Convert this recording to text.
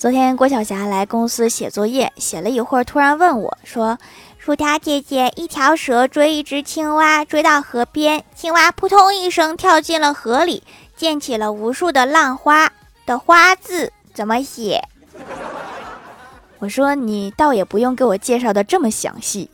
昨天郭晓霞来公司写作业写了一会儿突然问我说薯条姐姐一条蛇追一只青蛙追到河边青蛙扑通一声跳进了河里溅起了无数的浪花的花字怎么写？我说你倒也不用给我介绍的这么详细。